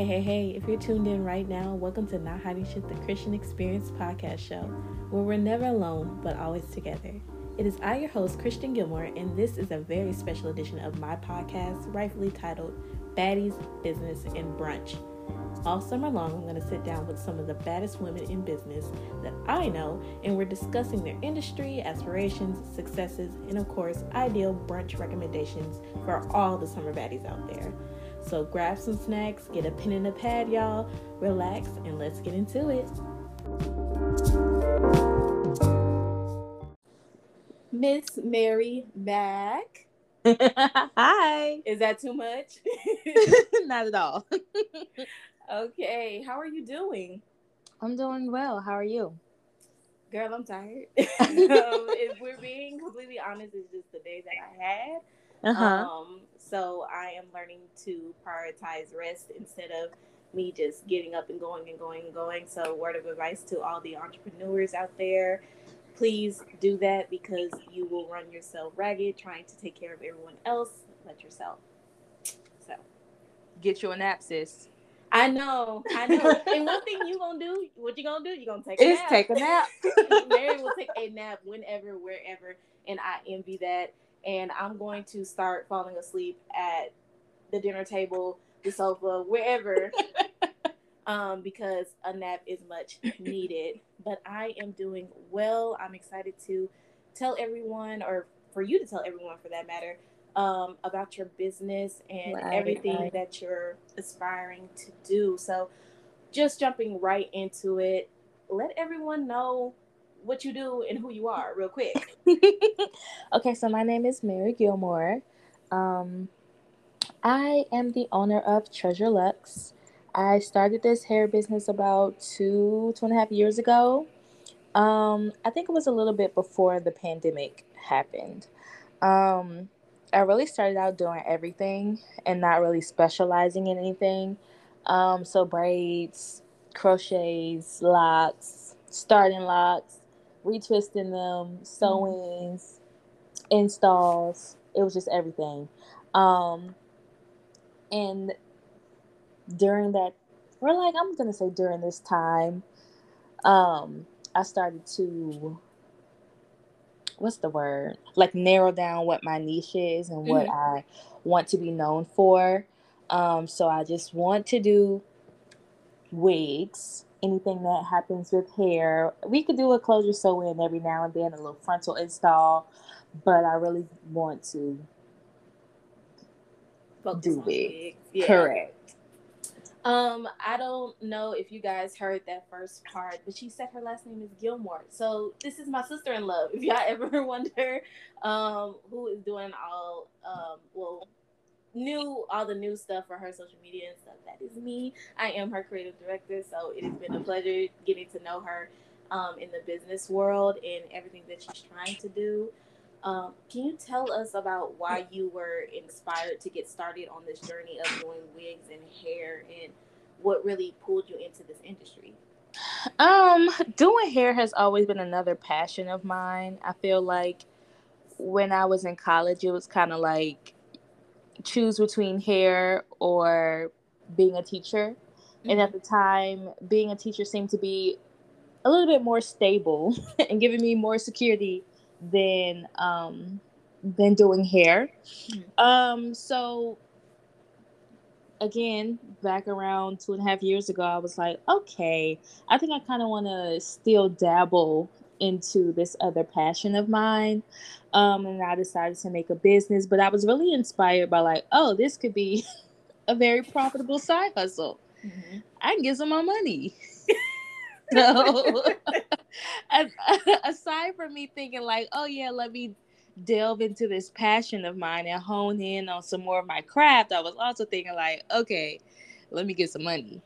Hey, hey, hey, if you're tuned in right now, welcome to Not Hiding Shit, the Christian Experience podcast show, where we're never alone, but always together. It is I, your host, Christian Gilmore, and this is a very special edition of my podcast, rightfully titled Baddies, Business, and Brunch. All summer long, I'm going to sit down with some of the baddest women in business that I know, and we're discussing their industry, aspirations, successes, and of course, ideal brunch recommendations for all the summer baddies out there. So grab some snacks, get a pen and a pad, y'all, relax, and let's get into it. Miss Mary back. Hi. Is that too much? Not at all. okay, how are you doing? I'm doing well. How are you? Girl, I'm tired. um, if we're being completely honest, it's just the day that I had. Uh-huh. Um, so I am learning to prioritize rest instead of me just getting up and going and going and going. So, word of advice to all the entrepreneurs out there please do that because you will run yourself ragged trying to take care of everyone else but yourself. So, Get your nap, sis. I know, I know. and one thing you gonna do, what you gonna do? You gonna take a Is nap. take a nap. Mary will take a nap whenever, wherever, and I envy that. And I'm going to start falling asleep at the dinner table, the sofa, wherever, um, because a nap is much needed. But I am doing well. I'm excited to tell everyone, or for you to tell everyone, for that matter, um, about your business and Right, everything right. that you're aspiring to do. So, just jumping right into it, let everyone know what you do and who you are, real quick. okay, so my name is Mary Gilmore. Um, I am the owner of Treasure Lux. I started this hair business about two, two and a half years ago. Um, I think it was a little bit before the pandemic happened. Um, I really started out doing everything and not really specializing in anything. Um, so braids, crochets, locks, starting locks, retwisting them, sewings, installs. It was just everything. Um, and during that, or like I'm gonna say during this time, um, I started to what's the word? Like narrow down what my niche is and what I want to be known for. Um, so I just want to do wigs, anything that happens with hair. We could do a closure sew in every now and then, a little frontal install, but I really want to Focus Do wigs. Yeah. correct. Um, I don't know if you guys heard that first part, but she said her last name is Gilmore. So this is my sister in love. If y'all ever wonder, um, who is doing all um well new all the new stuff for her social media and stuff, that is me. I am her creative director, so it has been a pleasure getting to know her um in the business world and everything that she's trying to do. Um, can you tell us about why you were inspired to get started on this journey of doing wigs and hair and what really pulled you into this industry? Um, doing hair has always been another passion of mine. I feel like when I was in college, it was kind of like choose between hair or being a teacher. And at the time, being a teacher seemed to be a little bit more stable and giving me more security than um than doing hair. Mhm. Um, so again, back around two and a half years ago, I was like, okay, I think I kind of want to still dabble into this other passion of mine. Um, and I decided to make a business, but I was really inspired by like, oh, this could be a very profitable side hustle. Mhm. I can get some more money. so, aside from me thinking like, oh yeah, let me delve into this passion of mine and hone in on some more of my craft, I was also thinking like, okay, let me get some money.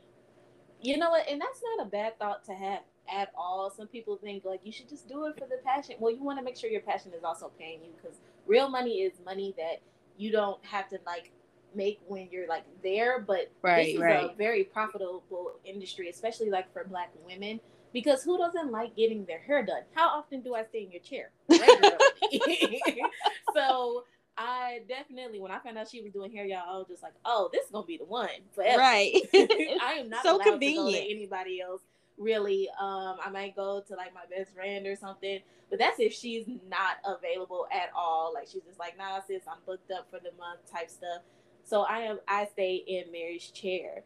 You know what? And that's not a bad thought to have at all. Some people think like you should just do it for the passion. Well, you want to make sure your passion is also paying you because real money is money that you don't have to like make when you're like there. But Right, this is a very profitable industry, especially like for Black women. Because who doesn't like getting their hair done? How often do I stay in your chair? So I definitely when I found out she was doing hair, y'all, I was just like, oh, this is gonna be the one forever. Right. I am not So allowed to go convenient. to anybody else. Really, um, I might go to like my best friend or something, but that's if she's not available at all. Like she's just like, nah, sis, I'm booked up for the month type stuff. So I am, I stay in Mary's chair.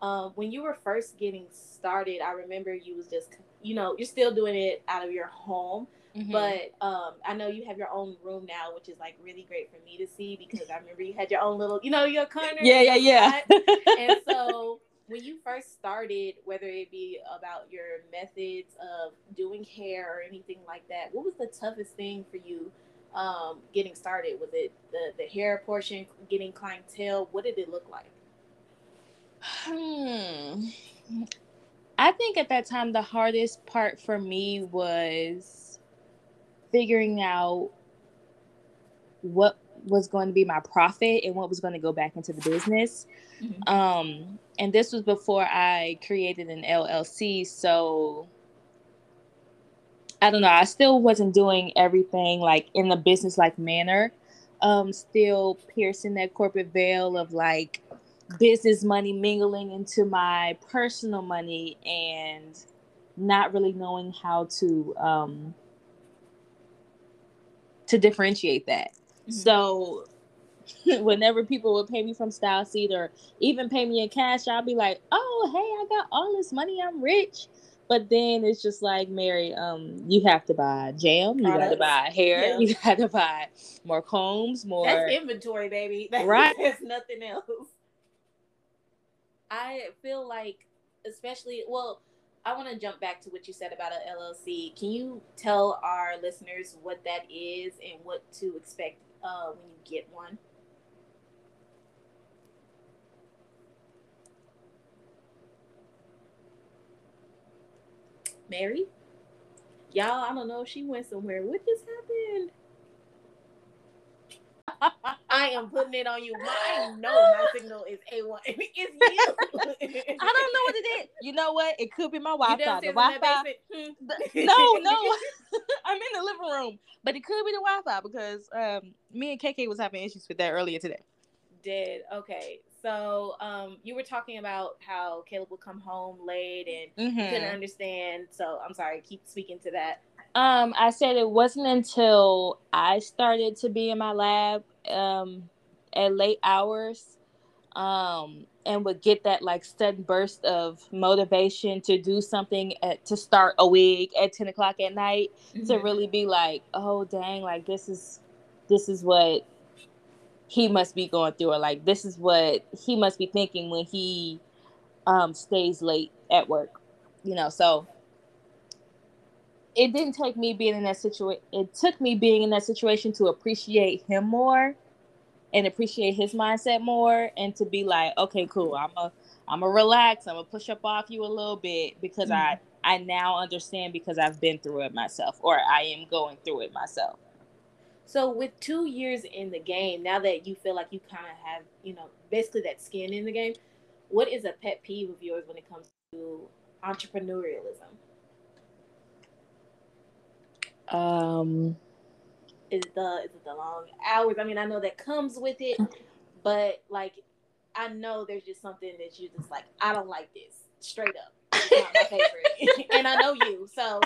Um, when you were first getting started, I remember you was just, you know, you're still doing it out of your home, Mhm. but um, I know you have your own room now, which is like really great for me to see because I remember you had your own little, you know, your corner. yeah, yeah, yeah. and so when you first started, whether it be about your methods of doing hair or anything like that, what was the toughest thing for you um, getting started? Was it the, the hair portion, getting clientele? What did it look like? Hmm. I think at that time the hardest part for me was figuring out what was going to be my profit and what was going to go back into the business. Um, and this was before I created an LLC, so I don't know. I still wasn't doing everything like in the business like manner. Um, still piercing that corporate veil of like business money mingling into my personal money and not really knowing how to um to differentiate that. So whenever people would pay me from StyleSeat or even pay me in cash, I'll be like, "Oh, hey, I got all this money. I'm rich." But then it's just like, Mary, um, you have to buy jam, you got to buy hair, Yeah. you got to buy more combs, more. That's inventory, baby. That's, Right. There's nothing else. I feel like, especially, well, I want to jump back to what you said about a LLC. Can you tell our listeners what that is and what to expect uh, when you get one? Mary? Y'all, I don't know she went somewhere. What just happened? I am putting it on you. I know my signal is A1. It's you. I don't know what it is. You know what? It could be my Wi-Fi. The downstairs in that Wi-Fi. Hmm. the- no, no. I'm in the living room, but it could be the Wi-Fi because um, me and KK was having issues with that earlier today. Did okay. So um, you were talking about how Caleb would come home late and you couldn't understand. So I'm sorry. Keep speaking to that. Um, I said it wasn't until I started to be in my lab um, at late hours um, and would get that like sudden burst of motivation to do something at, to start a wig at 10 o'clock at night to Mhm. really be like, oh dang, like this is this is what he must be going through, or like this is what he must be thinking when he um stays late at work. You know, so it didn't take me being in that situation it took me being in that situation to appreciate him more and appreciate his mindset more and to be like, okay, cool, I'm a I'm a relax, I'm gonna push up off you a little bit because I mm-hmm. I now understand because I've been through it myself or I am going through it myself. So with two years in the game, now that you feel like you kind of have, you know, basically that skin in the game, what is a pet peeve of yours when it comes to entrepreneurialism? Um Is it the is it the long hours? I mean, I know that comes with it, but like, I know there's just something that you just like. I don't like this. Straight up, it's not my favorite, and I know you, so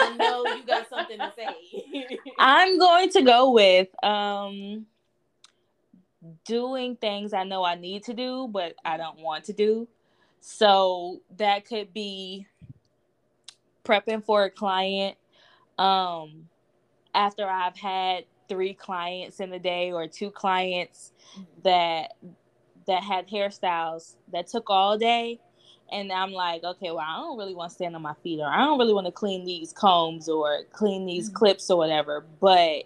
I know you got something to say. I'm going to go with um doing things I know I need to do but I don't want to do. So that could be prepping for a client um after I've had 3 clients in a day or 2 clients that that had hairstyles that took all day and I'm like, okay, well, I don't really want to stand on my feet or I don't really want to clean these combs or clean these Mhm. clips or whatever, but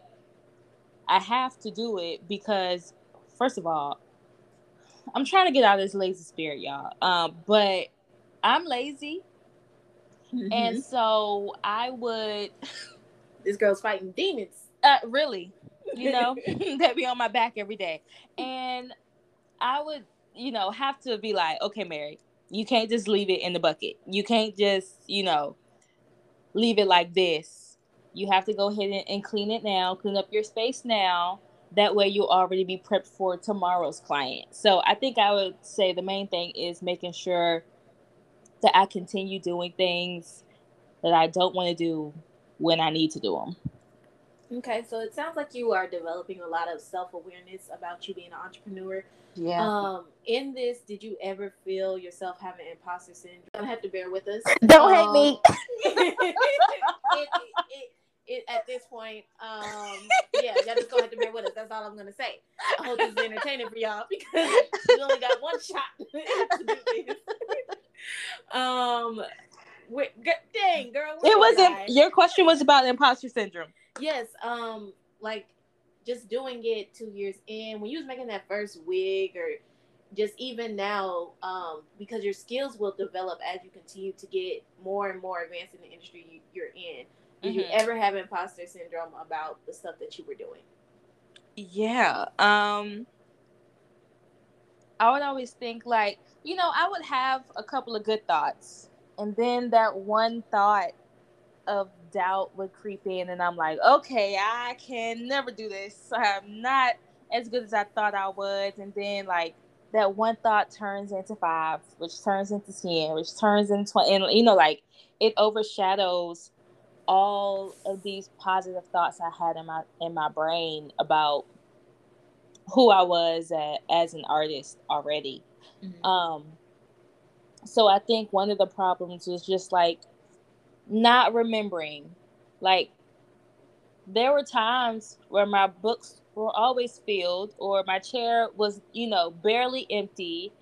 I have to do it because first of all, I'm trying to get out of this lazy spirit, y'all. Um, but I'm lazy Mhm. and so I would this girl's fighting demons. uh, really, you know, that be on my back every day. And I would, you know, have to be like, okay, Mary, you can't just leave it in the bucket. You can't just, you know, leave it like this. You have to go ahead and, and clean it now, clean up your space now, that way you'll already be prepped for tomorrow's client. So I think I would say the main thing is making sure that I continue doing things that I don't want to do when I need to do them. Okay, so it sounds like you are developing a lot of self awareness about you being an entrepreneur. Yeah. Um, in this, did you ever feel yourself having imposter syndrome? You don't have to bear with us. Don't um, hate me. it, it, it, it, at this point, um, yeah, y'all just gonna have to bear with us. That's all I'm gonna say. I hope this is entertaining for y'all because we only got one shot to do this. um, wait, dang, girl. It wasn't. Your question was about imposter syndrome. Yes. Um, like just doing it two years in when you was making that first wig or just even now um, because your skills will develop as you continue to get more and more advanced in the industry you, are in did mm-hmm. you ever have imposter syndrome about the stuff that you were doing yeah um i would always think like you know i would have a couple of good thoughts and then that one thought of doubt would creep in and I'm like, okay, I can never do this. I'm not as good as I thought I was. And then like that one thought turns into five, which turns into 10, which turns into 20. And you know, like it overshadows all of these positive thoughts I had in my in my brain about who I was at, as an artist already. Mm-hmm. Um so I think one of the problems was just like not remembering. Like there were times where my books were always filled or my chair was, you know, barely empty.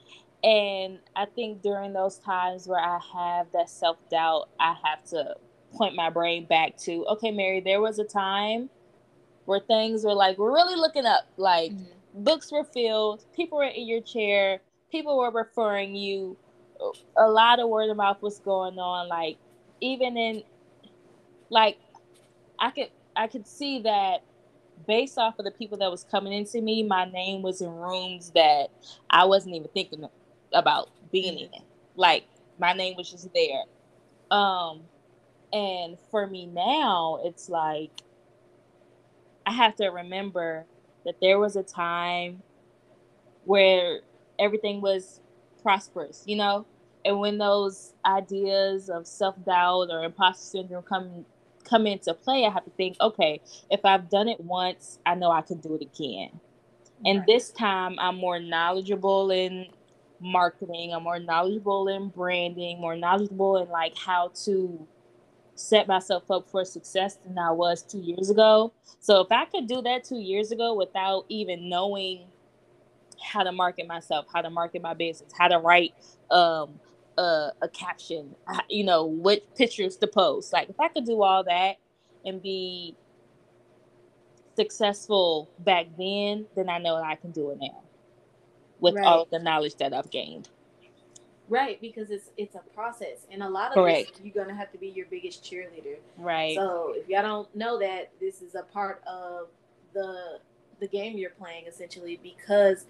And I think during those times where I have that self doubt, I have to point my brain back to, okay, Mary, there was a time where things were like we're really looking up. Like mm-hmm. books were filled, people were in your chair, people were referring you, a lot of word of mouth was going on. Like even in like I could I could see that based off of the people that was coming into me, my name was in rooms that I wasn't even thinking about being in. Like my name was just there. Um and for me now, it's like I have to remember that there was a time where everything was prosperous, you know? and when those ideas of self-doubt or imposter syndrome come come into play i have to think okay if i've done it once i know i can do it again and right. this time i'm more knowledgeable in marketing i'm more knowledgeable in branding more knowledgeable in like how to set myself up for success than i was two years ago so if i could do that two years ago without even knowing how to market myself how to market my business how to write um, a, a caption, you know, what pictures to post. Like if I could do all that and be successful back then, then I know I can do it now with right. all the knowledge that I've gained. Right, because it's it's a process, and a lot of Correct. This, you're gonna have to be your biggest cheerleader. Right. So if y'all don't know that, this is a part of the the game you're playing essentially because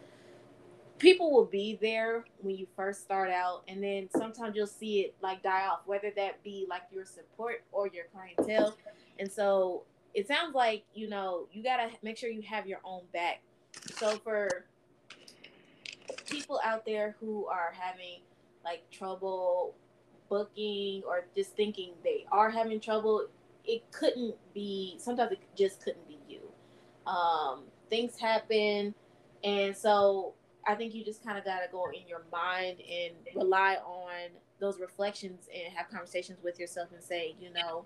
people will be there when you first start out and then sometimes you'll see it like die off whether that be like your support or your clientele and so it sounds like you know you got to make sure you have your own back so for people out there who are having like trouble booking or just thinking they are having trouble it couldn't be sometimes it just couldn't be you um things happen and so I think you just kind of got to go in your mind and rely on those reflections and have conversations with yourself and say, you know,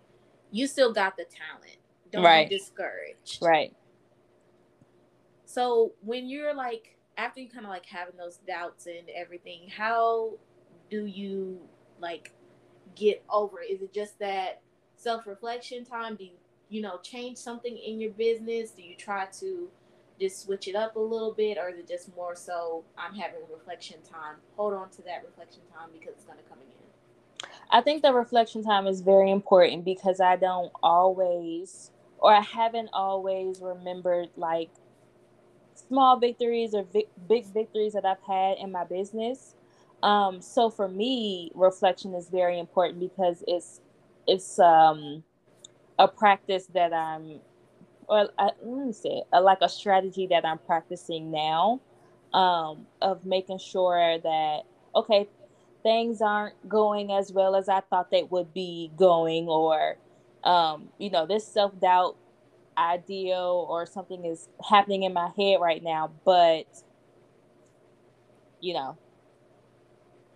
you still got the talent. Don't right. be discouraged. Right. So when you're like after you kind of like having those doubts and everything, how do you like get over? Is it just that self-reflection time? Do you, you know, change something in your business? Do you try to just switch it up a little bit, or is it just more so I'm having reflection time? Hold on to that reflection time because it's going to come again. I think the reflection time is very important because I don't always, or I haven't always remembered like small victories or vi- big victories that I've had in my business. Um, so for me, reflection is very important because it's it's um, a practice that I'm or uh, let me say, uh, like a strategy that I'm practicing now, um, of making sure that okay, things aren't going as well as I thought they would be going, or um, you know, this self doubt ideal or something is happening in my head right now, but you know,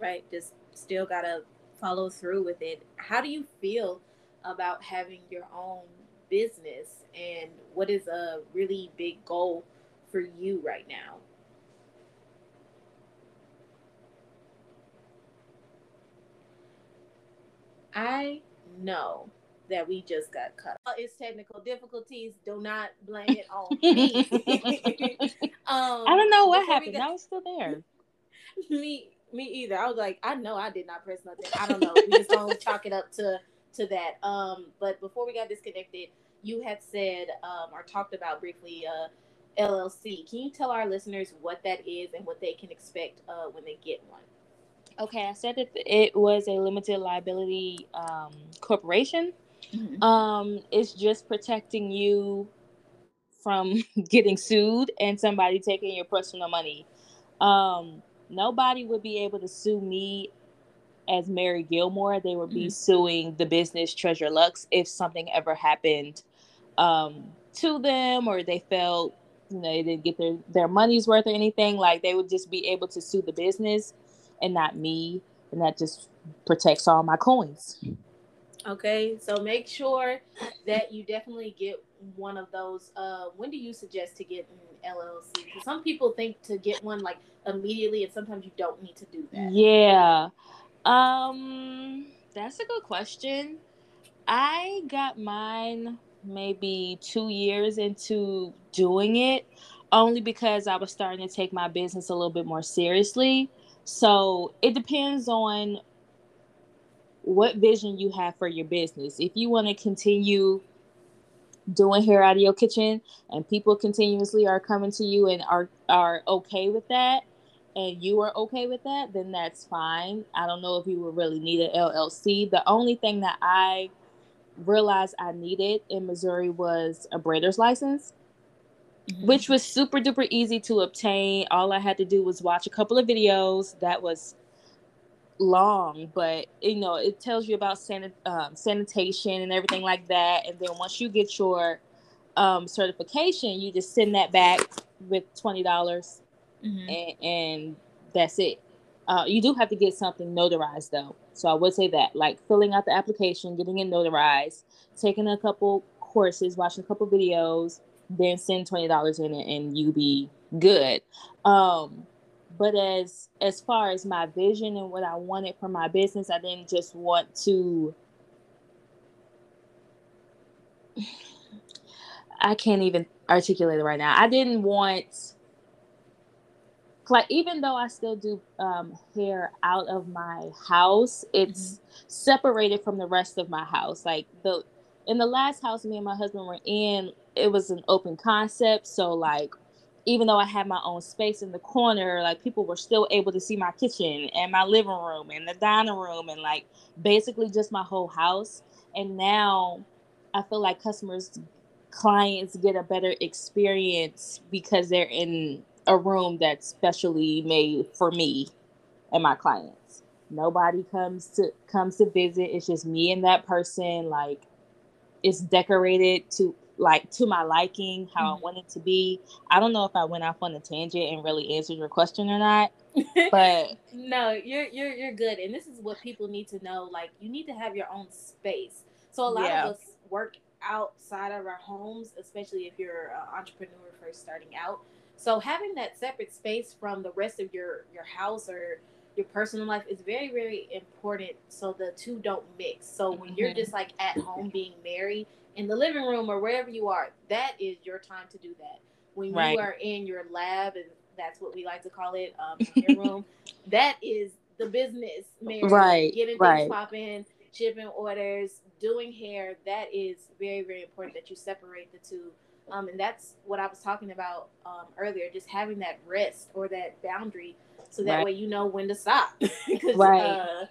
right, just still gotta follow through with it. How do you feel about having your own business, and what is a really big goal for you right now? I know that we just got cut. It's technical difficulties. Do not blame it on me. um, I don't know what happened. Got, I was still there. Me, me either. I was like, I know I did not press nothing. I don't know. We just don't chalk it up to to that. Um, but before we got disconnected, you had said um, or talked about briefly uh, LLC. Can you tell our listeners what that is and what they can expect uh, when they get one? Okay, I said that it was a limited liability um, corporation. Mm-hmm. Um, it's just protecting you from getting sued and somebody taking your personal money. Um, nobody would be able to sue me as Mary Gilmore. They would be mm-hmm. suing the business Treasure Lux if something ever happened um, to them or they felt you know they didn't get their their money's worth or anything. Like they would just be able to sue the business and not me, and that just protects all my coins. Okay, so make sure that you definitely get one of those. Uh, when do you suggest to get an LLC? Some people think to get one like immediately, and sometimes you don't need to do that. Yeah, um, that's a good question. I got mine maybe two years into doing it, only because I was starting to take my business a little bit more seriously. So it depends on what vision you have for your business. If you want to continue doing hair out of your kitchen and people continuously are coming to you and are are okay with that and you are okay with that, then that's fine. I don't know if you would really need an LLC. The only thing that I realized I needed in Missouri was a braider's license. Mm-hmm. Which was super duper easy to obtain. All I had to do was watch a couple of videos. That was long, but you know, it tells you about sanit- um, sanitation and everything like that. And then once you get your um, certification, you just send that back with twenty dollars, mm-hmm. and, and, that's it. Uh, you do have to get something notarized though, so I would say that, like filling out the application, getting it notarized, taking a couple courses, watching a couple videos, then send twenty dollars in it, and you be good. Um, but as as far as my vision and what I wanted for my business, I didn't just want to I can't even articulate it right now. I didn't want like even though I still do um, hair out of my house, it's mm-hmm. separated from the rest of my house. Like the in the last house me and my husband were in, it was an open concept. So like even though I had my own space in the corner, like people were still able to see my kitchen and my living room and the dining room and like basically just my whole house. And now I feel like customers, clients get a better experience because they're in a room that's specially made for me and my clients. Nobody comes to comes to visit. It's just me and that person. Like it's decorated to like to my liking, how mm-hmm. I want it to be. I don't know if I went off on a tangent and really answered your question or not. But no, you're you're you're good. And this is what people need to know. Like you need to have your own space. So a lot yeah. of us work outside of our homes, especially if you're an entrepreneur first starting out. So having that separate space from the rest of your your house or your personal life is very very important so the two don't mix. So when mm-hmm. you're just like at home being married in the living room or wherever you are, that is your time to do that. When right. you are in your lab, and that's what we like to call it, um, your room, that is the business, man. Right. Getting right. things popping, shipping orders, doing hair. That is very, very important that you separate the two. Um, and that's what I was talking about um, earlier, just having that rest or that boundary so that right. way you know when to stop. Because right. uh,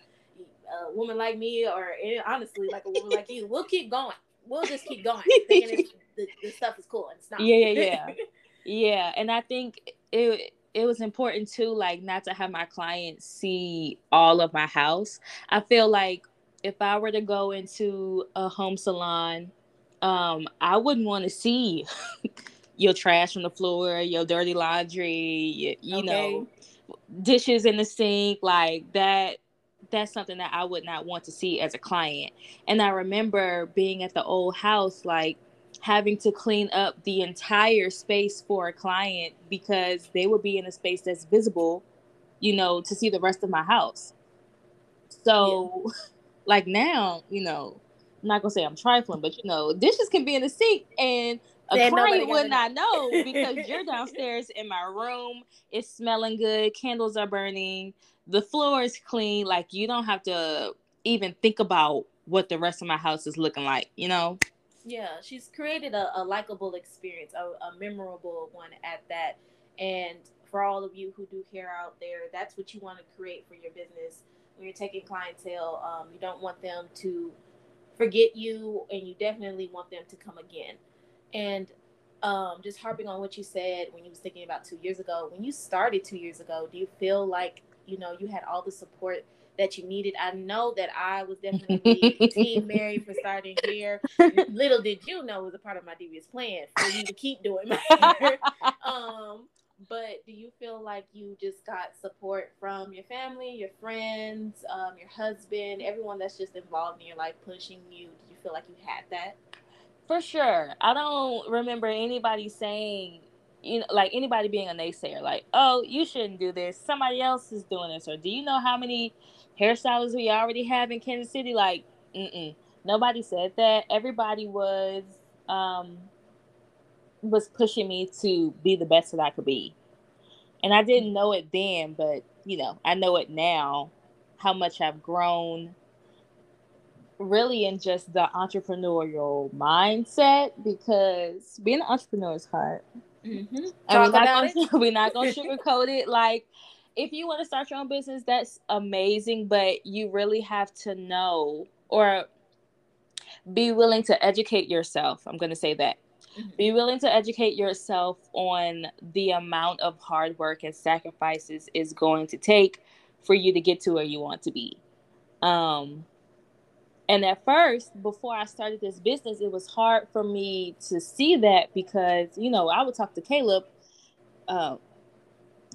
a woman like me, or honestly, like a woman like you, we'll keep going we'll just keep going. Thinking the, the stuff is cool and it's not. Yeah, yeah, yeah. yeah. And I think it it was important too, like not to have my clients see all of my house. I feel like if I were to go into a home salon, um, I wouldn't want to see your trash on the floor, your dirty laundry, you, you okay. know, dishes in the sink, like that. That's something that I would not want to see as a client. And I remember being at the old house, like having to clean up the entire space for a client because they would be in a space that's visible, you know, to see the rest of my house. So, yeah. like now, you know, I'm not gonna say I'm trifling, but you know, dishes can be in the sink and a client would not know because you're downstairs in my room. It's smelling good. Candles are burning. The floor is clean. Like you don't have to even think about what the rest of my house is looking like. You know. Yeah, she's created a, a likable experience, a, a memorable one at that. And for all of you who do hair out there, that's what you want to create for your business. When you're taking clientele, um, you don't want them to forget you, and you definitely want them to come again. And um, just harping on what you said when you was thinking about two years ago, when you started two years ago, do you feel like you know you had all the support that you needed. I know that I was definitely team Mary for starting here. Little did you know it was a part of my devious plan for you to keep doing my hair. um, but do you feel like you just got support from your family, your friends, um, your husband, everyone that's just involved in your life pushing you? Do you feel like you had that? For sure. I don't remember anybody saying you know, like anybody being a naysayer, like, oh, you shouldn't do this. Somebody else is doing this. Or do you know how many hairstylists we already have in Kansas City? Like, mm-mm. Nobody said that. Everybody was um was pushing me to be the best that I could be. And I didn't know it then, but you know, I know it now how much I've grown really in just the entrepreneurial mindset because being an entrepreneur is hard. Mm-hmm. We're not, gonna, we're not gonna sugarcoat it. Like, if you want to start your own business, that's amazing, but you really have to know or be willing to educate yourself. I'm gonna say that. Mm-hmm. Be willing to educate yourself on the amount of hard work and sacrifices is going to take for you to get to where you want to be. Um, and at first, before I started this business, it was hard for me to see that because, you know, I would talk to Caleb, uh,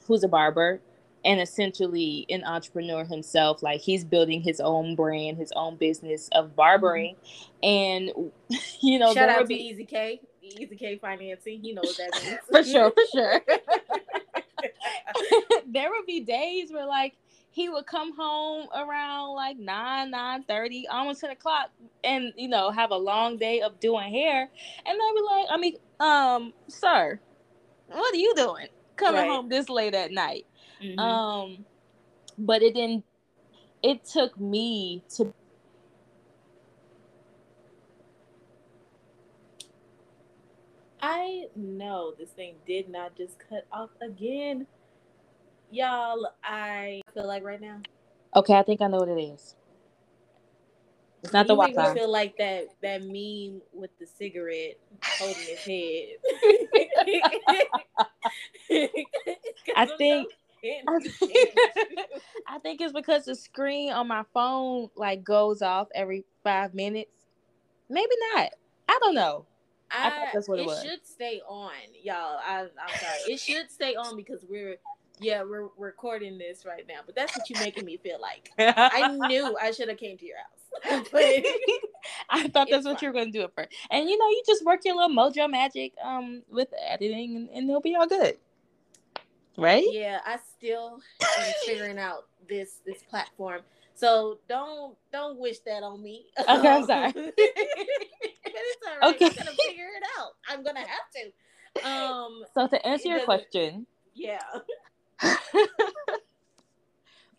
who's a barber and essentially an entrepreneur himself. Like he's building his own brand, his own business of barbering. Mm-hmm. And, you know, shout out be... to Easy K, Easy K Financing. He knows that for sure, for sure. there would be days where, like, he would come home around like 9 9 30 almost 10 o'clock and you know have a long day of doing hair and i'd be like i mean um sir what are you doing coming right. home this late at night mm-hmm. um but it didn't it took me to I know this thing did not just cut off again y'all, I feel like right now. Okay, I think I know what it is. It's not you the Wi-Fi. feel like that that meme with the cigarette holding his head. I think. I think it's because the screen on my phone like goes off every five minutes. Maybe not. I don't know. I, I that's what it, it was. should stay on, y'all. I, I'm sorry. It should stay on because we're yeah, we're recording this right now, but that's what you're making me feel like. I knew I should have came to your house. I thought that's what you were going to do it for. And you know, you just work your little mojo magic um with editing and, and it'll be all good. Right? Yeah, I still am figuring out this this platform. So don't don't wish that on me. Okay, I'm sorry. but it's all right. Okay. I'm gonna figure it out. I'm gonna have to. Um so to answer your question, yeah.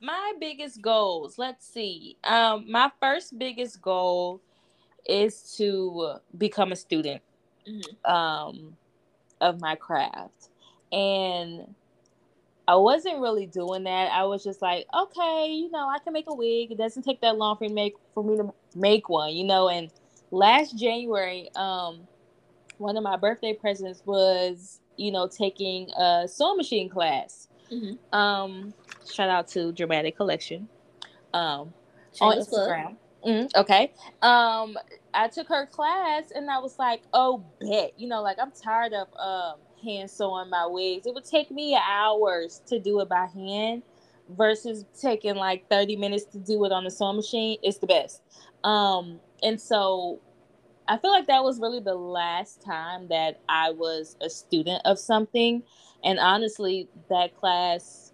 my biggest goals, let's see. Um, my first biggest goal is to become a student mm-hmm. um, of my craft. And I wasn't really doing that. I was just like, okay, you know, I can make a wig. It doesn't take that long for me to make for me to make one, you know. And last January, um, one of my birthday presents was, you know, taking a sewing machine class. Mm-hmm. Um, shout out to Dramatic Collection. Um, on Instagram. Mm, okay. Um, I took her class and I was like, oh, bet. You know, like I'm tired of um hand sewing my wigs. It would take me hours to do it by hand versus taking like 30 minutes to do it on the sewing machine. It's the best. Um, and so I feel like that was really the last time that I was a student of something. And honestly, that class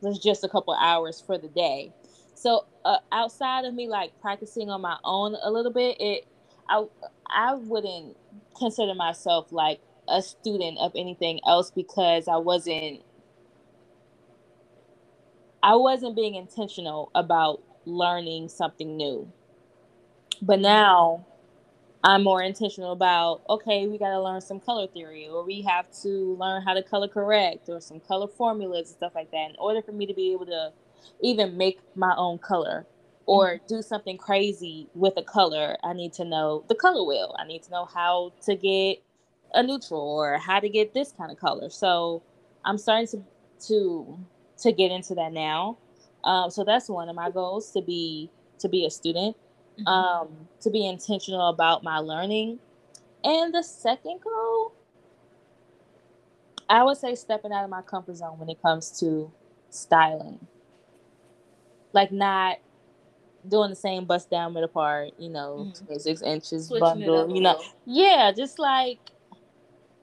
was just a couple hours for the day. So uh, outside of me like practicing on my own a little bit, it I I wouldn't consider myself like a student of anything else because I wasn't I wasn't being intentional about learning something new. But now I'm more intentional about okay, we got to learn some color theory, or we have to learn how to color correct, or some color formulas and stuff like that, in order for me to be able to even make my own color or mm-hmm. do something crazy with a color. I need to know the color wheel. I need to know how to get a neutral or how to get this kind of color. So I'm starting to to to get into that now. Um, so that's one of my goals to be to be a student mm-hmm. um, to be intentional about my learning. And the second goal, I would say stepping out of my comfort zone when it comes to styling. Like not doing the same bust down middle part, you know, mm-hmm. 26 inches Switching bundle, you know. Yeah, just like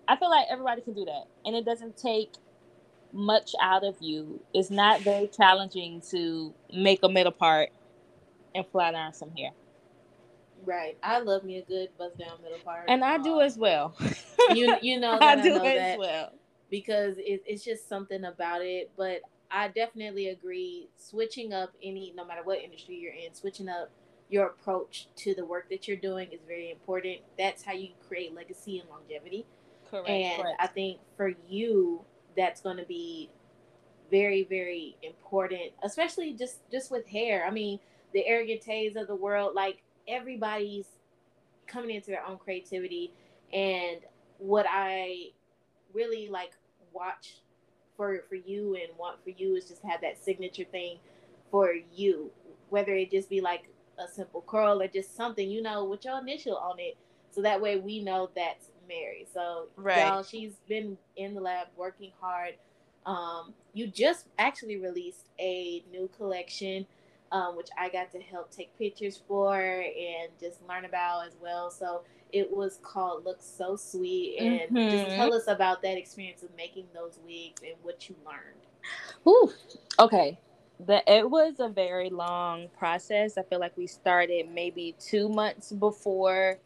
I feel like everybody can do that. And it doesn't take much out of you. It's not very challenging to make a middle part and flat iron some hair. Right. I love me a good bust down middle part. And I do um, as well. you you know that I, do know as well. Because it, it's just something about it. But I definitely agree. Switching up any no matter what industry you're in, switching up your approach to the work that you're doing is very important. That's how you create legacy and longevity. Correct. And correct. I think for you, that's going to be very, very important, especially just just with hair. I mean, the Arrogantes of the world, like everybody's coming into their own creativity. And what i really like watch for for you and want for you is just have that signature thing for you. Whether it just be like a simple curl or just something you know with your initial on it. So that way we know that's mary. So right. y'all she's been in the lab working hard. Um you just actually released a new collection um, which I got to help take pictures for and just learn about as well. So it was called Look So Sweet. And mm-hmm. just tell us about that experience of making those wigs and what you learned. Ooh, okay. The, it was a very long process. I feel like we started maybe two months before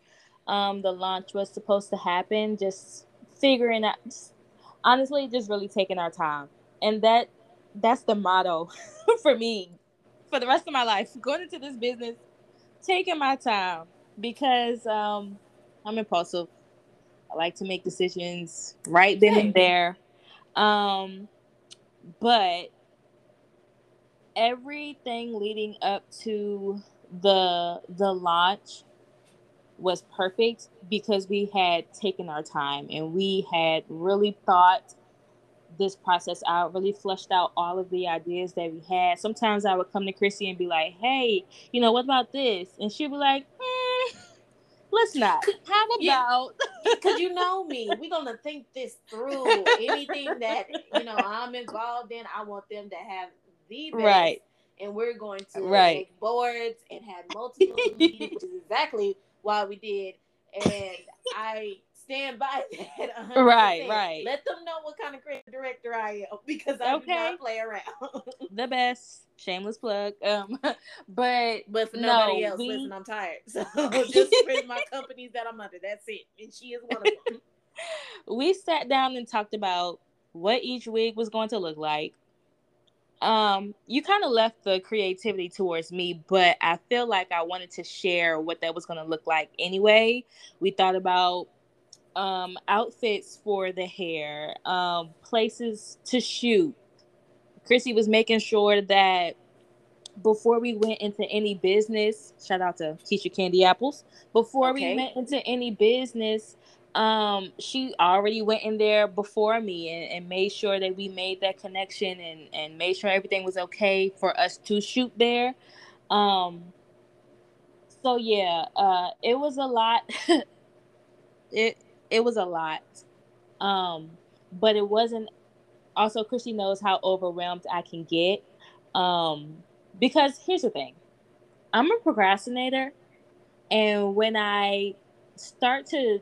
um, the launch was supposed to happen, just figuring out, just, honestly, just really taking our time. And that that's the motto for me for the rest of my life going into this business, taking my time because um, I'm impulsive. I like to make decisions right then and there. Um, but everything leading up to the the launch was perfect because we had taken our time and we had really thought this process out, really flushed out all of the ideas that we had. Sometimes I would come to Chrissy and be like, hey, you know, what about this? And she'd be like, mm, let's not. How about? Because you know me, we're going to think this through. Anything that, you know, I'm involved in, I want them to have the best. Right. And we're going to right. make boards and have multiple meetings, which is exactly why we did. And I stand by that. 100%. Right, right. Let them know what kind of creative director I am because I okay. do not play around. the best. Shameless plug. Um, but but for nobody no, else, we... listen, I'm tired. So just for my companies that I'm under, that's it. And she is one of them. we sat down and talked about what each wig was going to look like. Um, you kind of left the creativity towards me, but I feel like I wanted to share what that was going to look like anyway. We thought about um, outfits for the hair, um, places to shoot. Chrissy was making sure that before we went into any business, shout out to Keisha Candy Apples, before okay. we went into any business, um, she already went in there before me and, and made sure that we made that connection and, and made sure everything was okay for us to shoot there. Um, so yeah, uh, it was a lot. it it was a lot, um, but it wasn't. Also, Chrissy knows how overwhelmed I can get, um, because here's the thing, I'm a procrastinator, and when I start to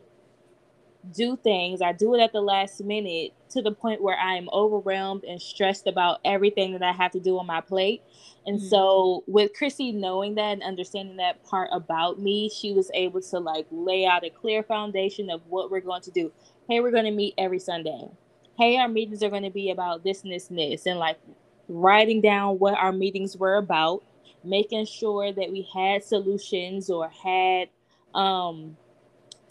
do things, I do it at the last minute to the point where I am overwhelmed and stressed about everything that I have to do on my plate. And mm-hmm. so with Chrissy knowing that and understanding that part about me, she was able to like lay out a clear foundation of what we're going to do. Hey, we're going to meet every Sunday. Hey, our meetings are going to be about this and this and this and like writing down what our meetings were about, making sure that we had solutions or had um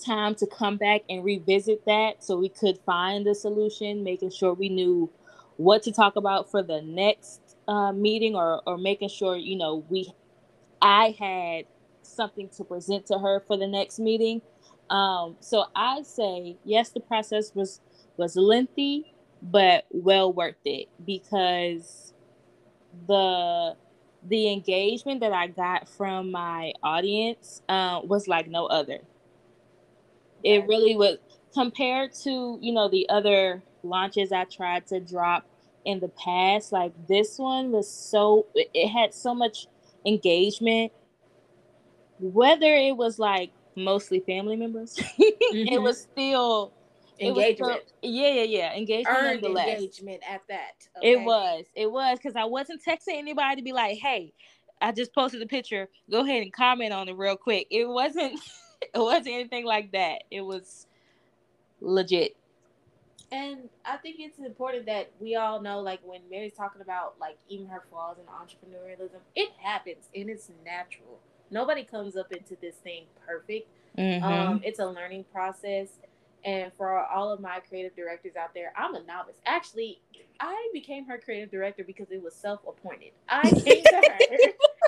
time to come back and revisit that so we could find the solution, making sure we knew what to talk about for the next uh, meeting or, or making sure, you know, we, I had something to present to her for the next meeting. Um, so I say, yes, the process was, was lengthy, but well worth it because the, the engagement that I got from my audience uh, was like no other it really was compared to you know the other launches I tried to drop in the past. Like this one was so it had so much engagement. Whether it was like mostly family members, mm-hmm. it was still engagement. Was still, yeah, yeah, yeah. Engagement Earned engagement at that. Okay? It was. It was because I wasn't texting anybody to be like, hey, I just posted a picture. Go ahead and comment on it real quick. It wasn't it wasn't anything like that. It was legit. And I think it's important that we all know, like when Mary's talking about like even her flaws in entrepreneurialism, it happens and it's natural. Nobody comes up into this thing perfect. Mm-hmm. Um, it's a learning process. And for all of my creative directors out there, I'm a novice. Actually, I became her creative director because it was self appointed. I came to her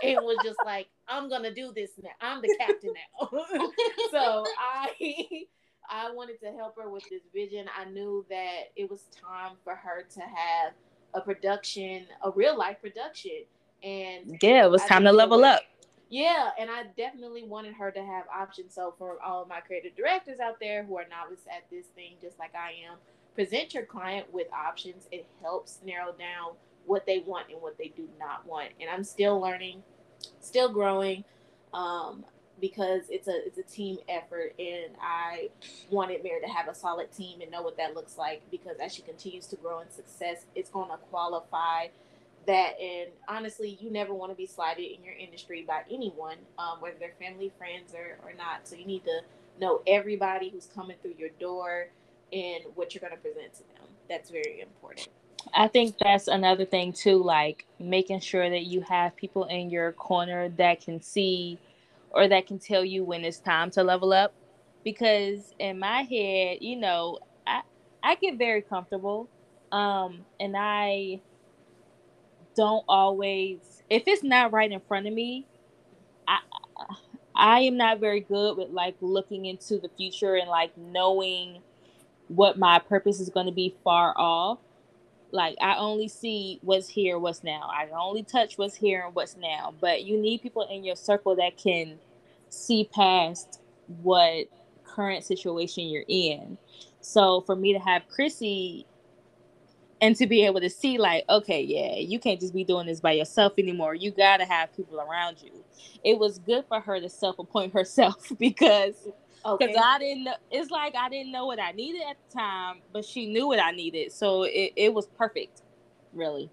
and was just like, I'm gonna do this now. I'm the captain now. so I I wanted to help her with this vision. I knew that it was time for her to have a production, a real life production. And yeah, it was time to level up. Yeah, and I definitely wanted her to have options. So for all of my creative directors out there who are novice at this thing, just like I am, present your client with options. It helps narrow down what they want and what they do not want. And I'm still learning, still growing, um, because it's a it's a team effort, and I wanted Mary to have a solid team and know what that looks like. Because as she continues to grow in success, it's going to qualify that. And honestly, you never want to be slighted in your industry by anyone, um, whether they're family, friends, or or not. So you need to know everybody who's coming through your door and what you're going to present to them. That's very important. I think that's another thing too, like making sure that you have people in your corner that can see or that can tell you when it's time to level up. Because in my head, you know, I I get very comfortable. Um, and I don't always if it's not right in front of me, I I am not very good with like looking into the future and like knowing what my purpose is going to be far off. Like I only see what's here, what's now. I only touch what's here and what's now. But you need people in your circle that can see past what current situation you're in. So for me to have Chrissy and to be able to see like okay yeah you can't just be doing this by yourself anymore you got to have people around you it was good for her to self-appoint herself because because okay. I didn't know. It's like I didn't know what I needed at the time, but she knew what I needed, so it, it was perfect, really.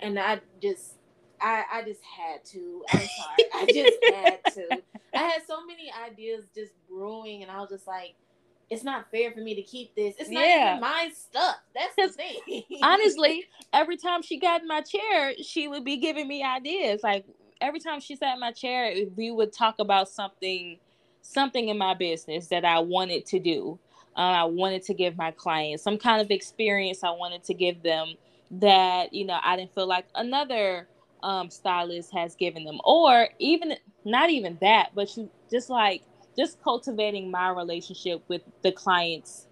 And I just, I I just had to. I'm sorry, I just had to. I had so many ideas just brewing, and I was just like, it's not fair for me to keep this. It's not yeah. even my stuff. That's the thing. honestly, every time she got in my chair, she would be giving me ideas. Like every time she sat in my chair, we would talk about something something in my business that I wanted to do. Uh, I wanted to give my clients some kind of experience I wanted to give them that, you know, I didn't feel like another um, stylist has given them. Or even, not even that, but you just like just cultivating my relationship with the clients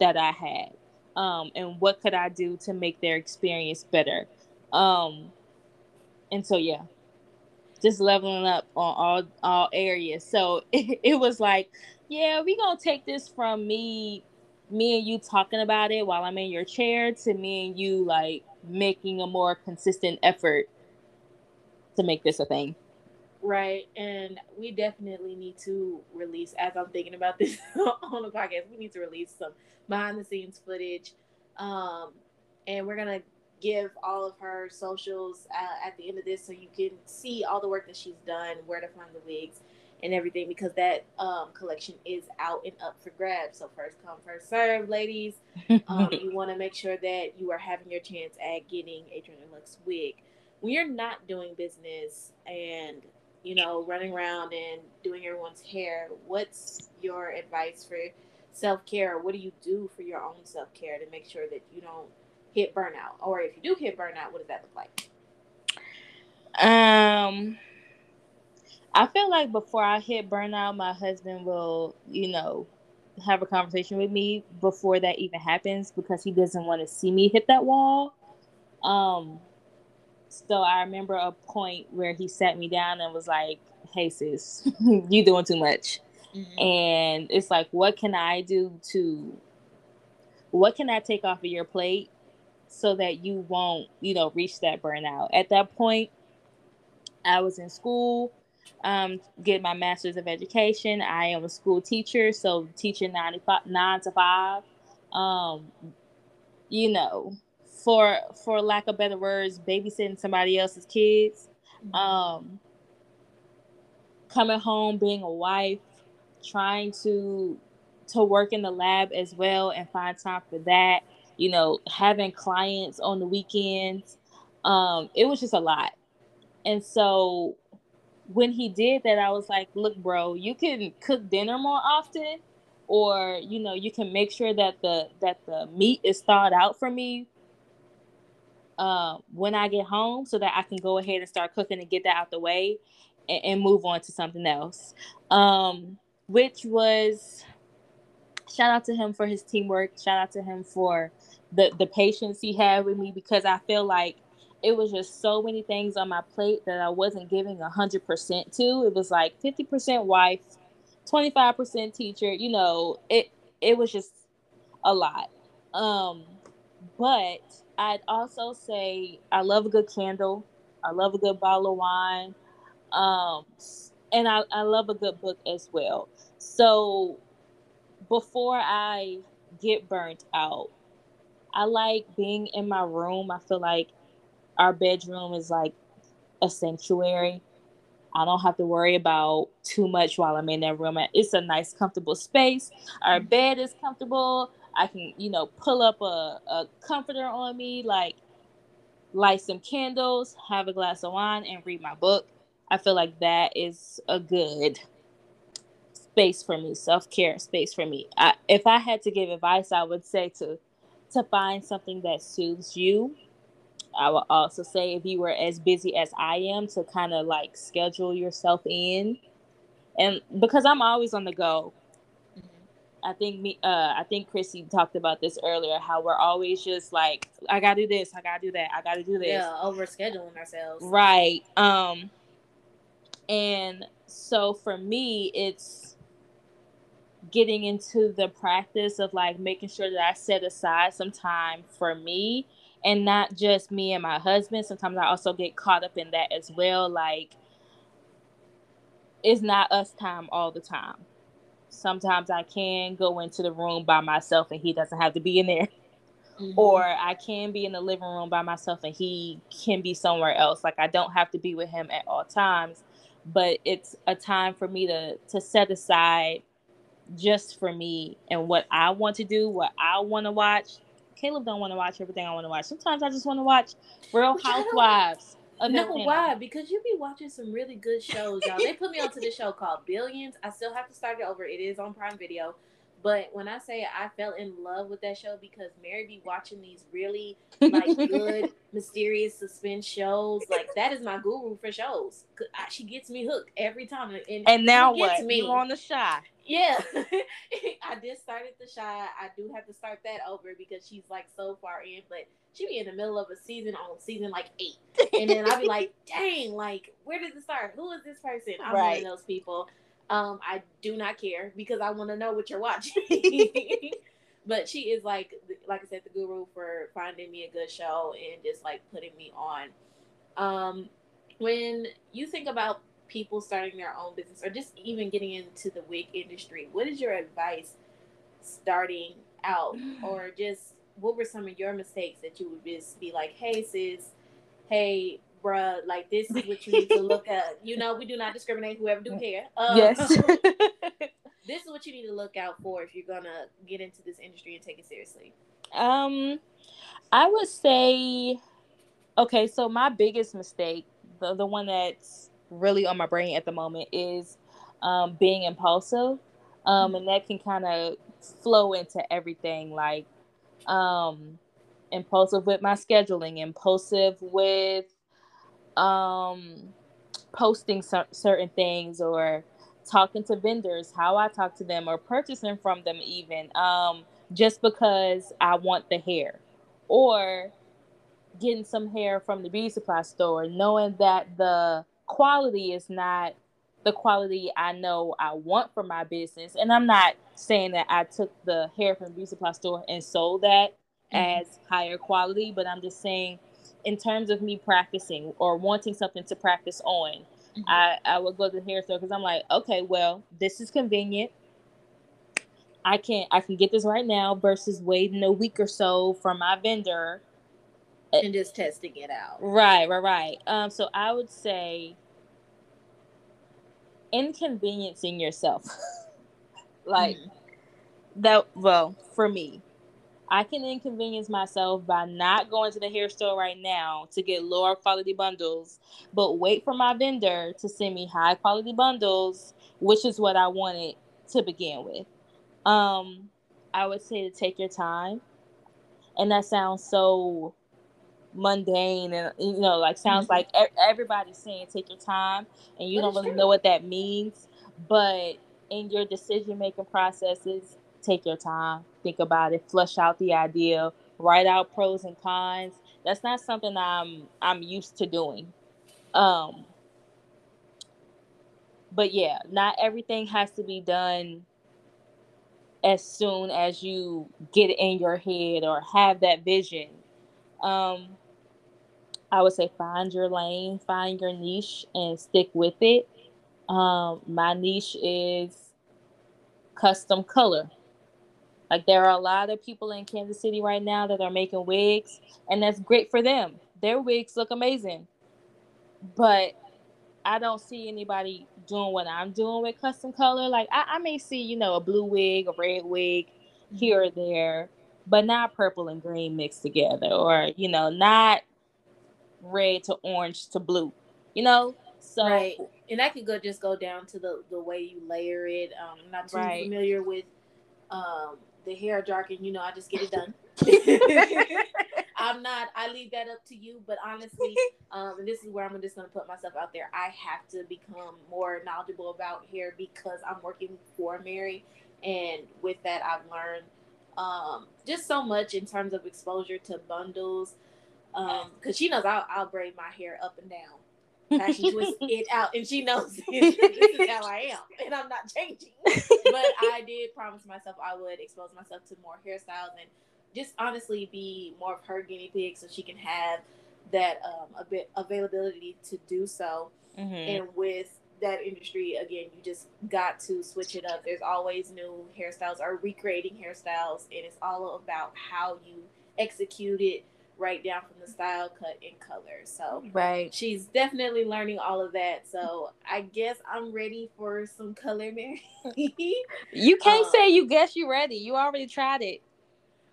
that I had. Um, and what could I do to make their experience better? Um, and so yeah, just leveling up on all all areas. So it, it was like, yeah, we gonna take this from me, me and you talking about it while I'm in your chair to me and you like making a more consistent effort to make this a thing. Right. And we definitely need to release, as I'm thinking about this on the podcast, we need to release some behind the scenes footage. Um, and we're going to give all of her socials uh, at the end of this so you can see all the work that she's done, where to find the wigs and everything, because that um, collection is out and up for grabs. So, first come, first serve, ladies. Um, you want to make sure that you are having your chance at getting a Tresor Luxe wig. When you're not doing business and you know, running around and doing everyone's hair, what's your advice for self care? What do you do for your own self care to make sure that you don't hit burnout? Or if you do hit burnout, what does that look like? Um, I feel like before I hit burnout, my husband will, you know, have a conversation with me before that even happens because he doesn't want to see me hit that wall. Um, so I remember a point where he sat me down and was like, "Hey sis, you doing too much." Mm-hmm. And it's like, what can I do to what can I take off of your plate so that you won't, you know, reach that burnout? At that point, I was in school, um, get my master's of education. I am a school teacher, so teaching nine to five, nine to five. Um, you know, for for lack of better words, babysitting somebody else's kids, mm-hmm. um, coming home, being a wife, trying to to work in the lab as well and find time for that. You know, having clients on the weekends. Um, it was just a lot. And so when he did that, I was like, look, bro, you can cook dinner more often or you know you can make sure that the that the meat is thawed out for me uh, when I get home so that I can go ahead and start cooking and get that out the way and, and move on to something else. Um, which was shout out to him for his teamwork. Shout out to him for the the patience he had with me because I feel like it was just so many things on my plate that I wasn't giving hundred percent to. It was like fifty percent wife, twenty five percent teacher. You know, it it was just a lot. Um, but I'd also say I love a good candle. I love a good bottle of wine. Um, and I, I love a good book as well. So before I get burnt out, I like being in my room. I feel like our bedroom is like a sanctuary. I don't have to worry about too much while I'm in that room. It's a nice, comfortable space. Our bed is comfortable. I can, you know, pull up a, a comforter on me, like light some candles, have a glass of wine, and read my book. I feel like that is a good space for me, self care space for me. I, if I had to give advice, I would say to to find something that soothes you. I would also say if you were as busy as I am, to kind of like schedule yourself in, and because I'm always on the go, I think me, uh, I think Chrissy talked about this earlier. How we're always just like, I gotta do this, I gotta do that, I gotta do this. Yeah, over scheduling ourselves. Right. Um. And so for me, it's getting into the practice of like making sure that I set aside some time for me, and not just me and my husband. Sometimes I also get caught up in that as well. Like, it's not us time all the time sometimes I can go into the room by myself and he doesn't have to be in there. Mm-hmm. Or I can be in the living room by myself and he can be somewhere else. Like I don't have to be with him at all times, but it's a time for me to to set aside just for me and what I want to do, what I want to watch. Caleb don't want to watch everything I want to watch. Sometimes I just want to watch Real Housewives no, why? Because you be watching some really good shows, y'all. they put me onto this show called Billions. I still have to start it over. It is on Prime Video, But when I say I fell in love with that show because Mary be watching these really like good mysterious suspense shows, like that is my guru for shows. She gets me hooked every time. And, and now what? Me. You on the Chi? Yeah, I did start at the Chi. I do have to start that over because she's like so far in, but she be in the middle of a season on season like eight, and then I'll be like, dang, like where did it start? Who is this person? I'm right. one of those people. Um, I do not care because I want to know what you're watching. but she is like, like I said, the guru for finding me a good show and just like putting me on. Um, when you think about people starting their own business or just even getting into the wig industry, what is your advice starting out, or just what were some of your mistakes that you would just be like, hey sis, hey bruh, like this is what you need to look at. You know, we do not discriminate whoever do hair. Um, yes. this is what you need to look out for if you're gonna get into this industry and take it seriously. Um, I would say, okay, so my biggest mistake, the the one that's really on my brain at the moment is um, being impulsive, um, and that can kind of flow into everything like um impulsive with my scheduling impulsive with um, posting c- certain things or talking to vendors, how I talk to them or purchasing from them, even um, just because I want the hair, or getting some hair from the beauty supply store, knowing that the quality is not the quality I know I want for my business. And I'm not saying that I took the hair from the beauty supply store and sold that mm-hmm. as higher quality, but I'm just saying in terms of me practicing or wanting something to practice on, mm-hmm. I, I would go to the hair store because I'm like, okay, well, this is convenient. I can I can get this right now versus waiting a week or so from my vendor and just testing it out. Right, right, right. Um, so I would say inconveniencing yourself, like mm. that. Well, for me, I can inconvenience myself by not going to the hair store right now to get lower quality bundles, but wait for my vendor to send me high quality bundles, which is what I wanted to begin with. Um, I would say to take your time. And that sounds so mundane and you know like sounds mm-hmm. like everybody's saying take your time and you don't really true. know what that means but in your decision making processes take your time, think about it, flush out the idea, write out pros and cons. That's not something I'm I'm used to doing. Um but yeah, not everything has to be done as soon as you get it in your head or have that vision. Um I would say find your lane, find your niche and stick with it. Um, my niche is custom color. Like there are a lot of people in Kansas City right now that are making wigs, and that's great for them. Their wigs look amazing. But I don't see anybody doing what I'm doing with custom color. Like I, I may see, you know, a blue wig, a red wig here or there, but not purple and green mixed together, or you know, not red to orange to blue. You know, so right. And that could go just go down to the the way you layer it. Um, I'm not too right. familiar with um the hair jargon, you know, I just get it done. I'm not. I leave that up to you. But honestly, um, and this is where I'm just going to put myself out there. I have to become more knowledgeable about hair because I'm working for Mary, and with that, I've learned um, just so much in terms of exposure to bundles. Because um, she knows I'll, I'll braid my hair up and down fashion twist it out, and she knows this is how I am, and I'm not changing. but I did promise myself I would expose myself to more hairstyles and just honestly be more of her guinea pig, so she can have that um, a bit availability to do so. Mm-hmm. And with that industry, again, you just got to switch it up. There's always new hairstyles or recreating hairstyles, and it's all about how you execute it right down from the style, cut, and color. So right, she's definitely learning all of that. So I guess I'm ready for some color, Mary. you can't um, say you guess you're ready. You already tried it.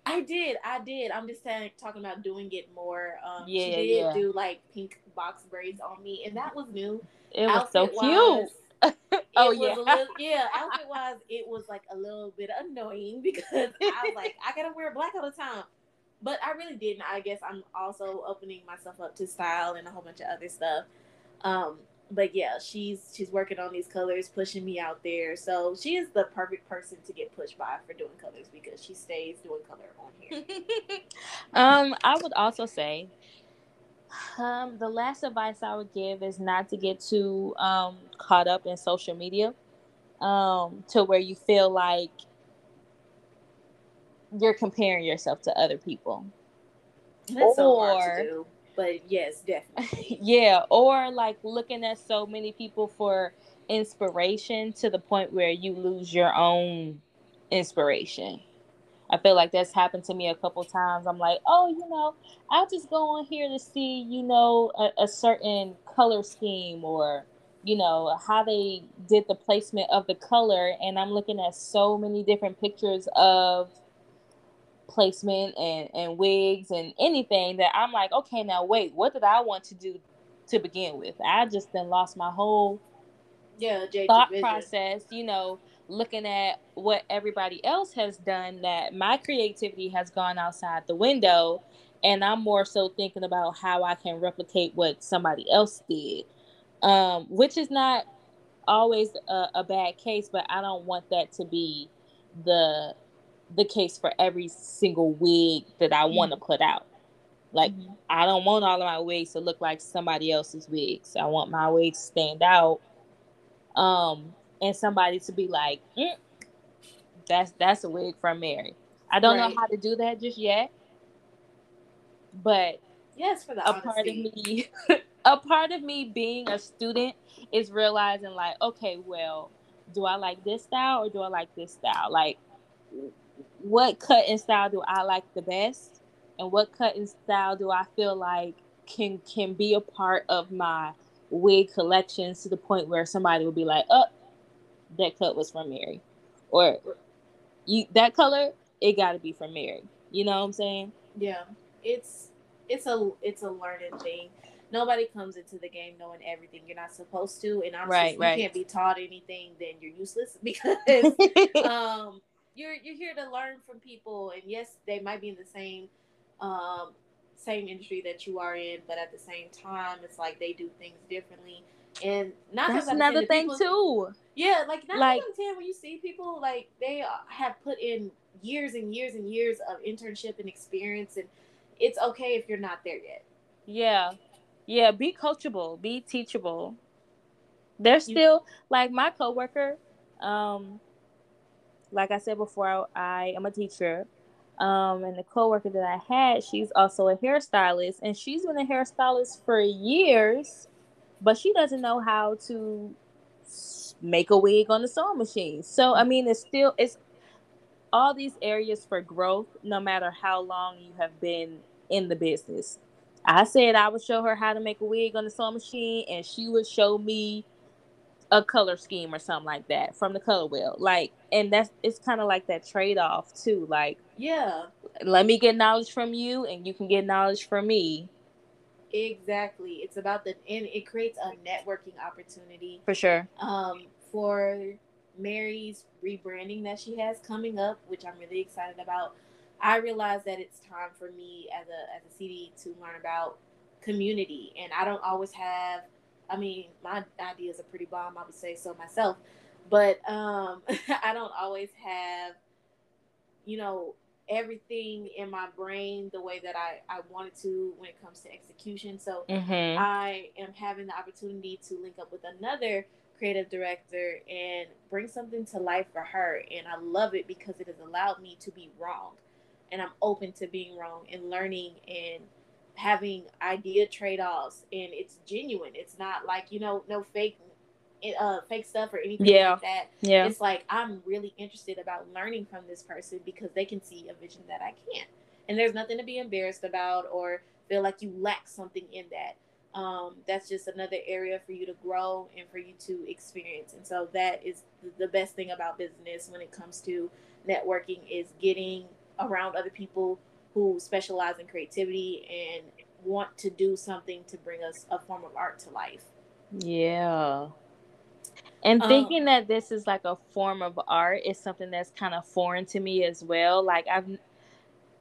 I did, I did. I'm just saying, talking about doing it more. Um, yeah, she did yeah. do like pink box braids on me, and that was new. It was Outfit so cute. oh yeah, little, yeah. Outfit wise, it was like a little bit annoying because I was like, I gotta wear black all the time. But I really didn't. I guess I'm also opening myself up to style and a whole bunch of other stuff. Um, but yeah, she's she's working on these colors, pushing me out there. So she is the perfect person to get pushed by for doing colors because she stays doing color on here. um, I would also say, um, the last advice I would give is not to get too um caught up in social media, um, to where you feel like you're comparing yourself to other people. That's so hard to do but yes, definitely. yeah, or like looking at so many people for inspiration to the point where you lose your own inspiration. I feel like that's happened to me a couple times. I'm like, oh, you know, I'll just go on here to see, you know, a, a certain color scheme or, you know, how they did the placement of the color. And I'm looking at so many different pictures of placement and, and wigs and anything that I'm like, okay, now wait, what did I want to do to begin with? I just then lost my whole yeah thought process, you know, looking at what everybody else has done that my creativity has gone outside the window and I'm more so thinking about how I can replicate what somebody else did. Um, which is not always a, a bad case, but I don't want that to be the the case for every single wig that I want to mm-hmm. put out. Like mm-hmm. I don't want all of my wigs to look like somebody else's wigs. I want my wigs to stand out. Um, and somebody to be like, mm, that's that's a wig from Mary. I don't right. know how to do that just yet. But yes, for the a part of me a part of me being a student is realizing like, okay, well, do I like this style or do I like this style? Like what cut and style do I like the best, and what cut and style do I feel like can can be a part of my wig collections to the point where somebody will be like, "Oh, that cut was from Mary," or "You that color, it got to be from Mary." You know what I'm saying? Yeah, it's it's a it's a learning thing. Nobody comes into the game knowing everything you're not supposed to, and honestly, right, if you right. can't be taught anything, then you're useless because um, you're you're here to learn from people, and yes, they might be in the same um, same industry that you are in, but at the same time, it's like they do things differently. And not that's another thing people, too. Yeah, like not like ten when you see people like they have put in years and years and years of internship and experience, and it's okay if you're not there yet. Yeah, yeah. Be coachable, be teachable. They're still like my coworker. Um, like I said before, I am a teacher. Um, and the coworker that I had, she's also a hairstylist, and she's been a hairstylist for years, but she doesn't know how to make a wig on the sewing machine. So I mean, it's still it's all these areas for growth, no matter how long you have been in the business. I said I would show her how to make a wig on the sewing machine, and she would show me a color scheme or something like that from the color wheel. Like, and that's it's kind of like that trade off too. Like, yeah, let me get knowledge from you, and you can get knowledge from me. Exactly. It's about the and it creates a networking opportunity for sure. Um, for Mary's rebranding that she has coming up, which I'm really excited about. I realize that it's time for me as a as a CD to learn about community, and I don't always have I mean, my ideas are pretty bomb, I would say so myself. But um, I don't always have, you know, everything in my brain the way that I, I wanted to when it comes to execution. So mm-hmm. I am having the opportunity to link up with another creative director and bring something to life for her. And I love it because it has allowed me to be wrong. And I'm open to being wrong and learning and having idea trade-offs and it's genuine. It's not like you know no fake uh fake stuff or anything yeah. like that. Yeah. It's like i'm really interested about learning from this person because they can see a vision that i can't. And there's nothing to be embarrassed about or feel like you lack something in that. Um, that's just another area for you to grow and for you to experience. And so that is the best thing about business when it comes to networking is getting around other people who specialize in creativity and want to do something to bring us a form of art to life. Yeah. And um, thinking um, that this is like a form of art is something that's kind of foreign to me as well. Like I've,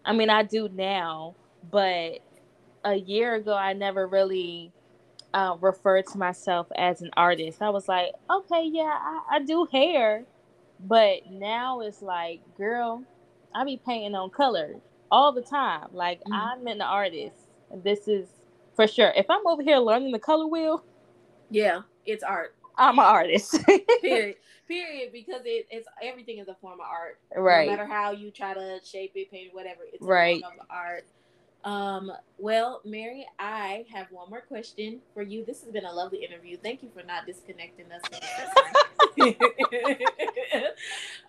I mean, I do now, but a year ago I never really uh, referred to myself as an artist. I was like, okay, yeah, I, I do hair, but now it's like, girl, I be painting on color all the time. Like mm-hmm. I'm an artist. This is for sure. If I'm over here learning the color wheel, yeah, it's art. I'm an artist. Period. Period. Because it, it's everything is a form of art. Right. No matter how you try to shape it, paint it, whatever, it's right. form of art. Um, well, Mary, I have one more question for you. This has been a lovely interview. Thank you for not disconnecting us.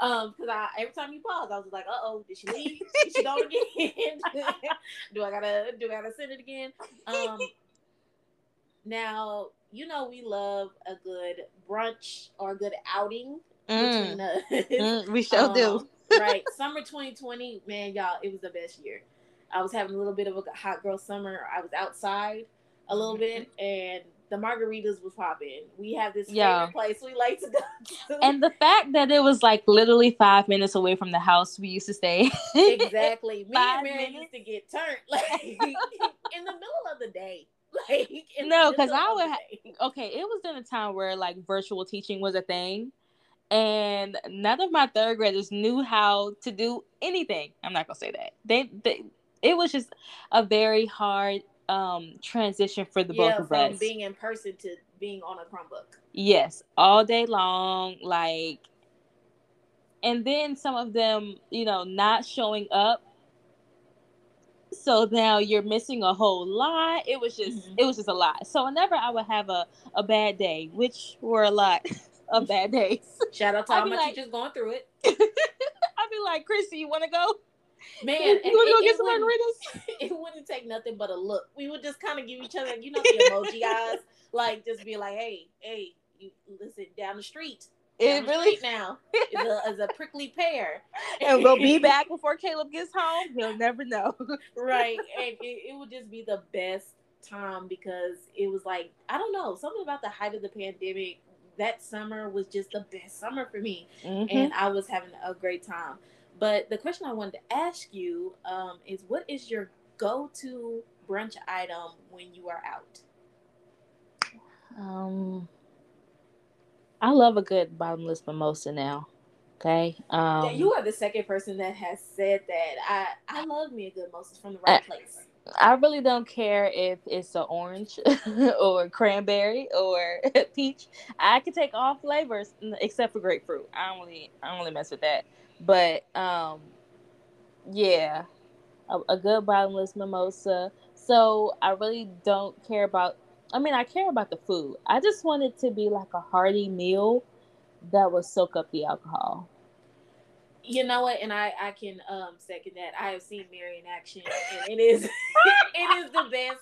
um, because I every time you pause, I was like, "Uh oh, did she leave? Did she go again? do I gotta do I gotta send it again?" Um, now you know we love a good brunch or a good outing mm. between us. Mm, we shall um, do. right, summer 2020, man, y'all, it was the best year. I was having a little bit of a hot girl summer. I was outside a little mm-hmm. bit, and the margaritas was popping. We have this yeah. favorite place we like to go to. And the fact that it was like literally five minutes away from the house we used to stay. exactly. Me five and Mary minutes. used to get turned like in the middle of the day. Like no, because I would. Ha- okay, it was in a time where like virtual teaching was a thing, and none of my third graders knew how to do anything. I'm not gonna say that. They, they it was just a very hard um transition for the yeah, both of from us. being in person to being on a Chromebook. Yes, all day long, like and then some of them, you know, not showing up. So now you're missing a whole lot. It was just mm-hmm. it was just a lot. So whenever I would have a, a bad day, which were a lot of bad days. Shout out to all my like, teachers going through it. I'd be like, Chrissy, you wanna go? Man, you want to go get some margaritas? It wouldn't take nothing but a look. We would just kind of give each other, you know, the emoji eyes, like just be like, "Hey, hey, you listen down the street." Down it the really street now is a, is a prickly pear, and we'll be back before Caleb gets home. He'll never know, right? And it, it would just be the best time because it was like I don't know something about the height of the pandemic. That summer was just the best summer for me, mm-hmm. and I was having a great time. But the question I wanted to ask you um, is what is your go to brunch item when you are out? Um, I love a good bottomless mimosa now. Okay. Um, yeah, you are the second person that has said that. I I love me a good mimosa from the right I, place. I really don't care if it's an orange or cranberry or peach. I can take all flavors except for grapefruit. I don't I don't mess with that. But um, yeah, a, a good bottomless mimosa. So I really don't care about. I mean, I care about the food. I just want it to be like a hearty meal that will soak up the alcohol. You know what? And I I can um second that. I have seen Mary in action, and it is it is the best.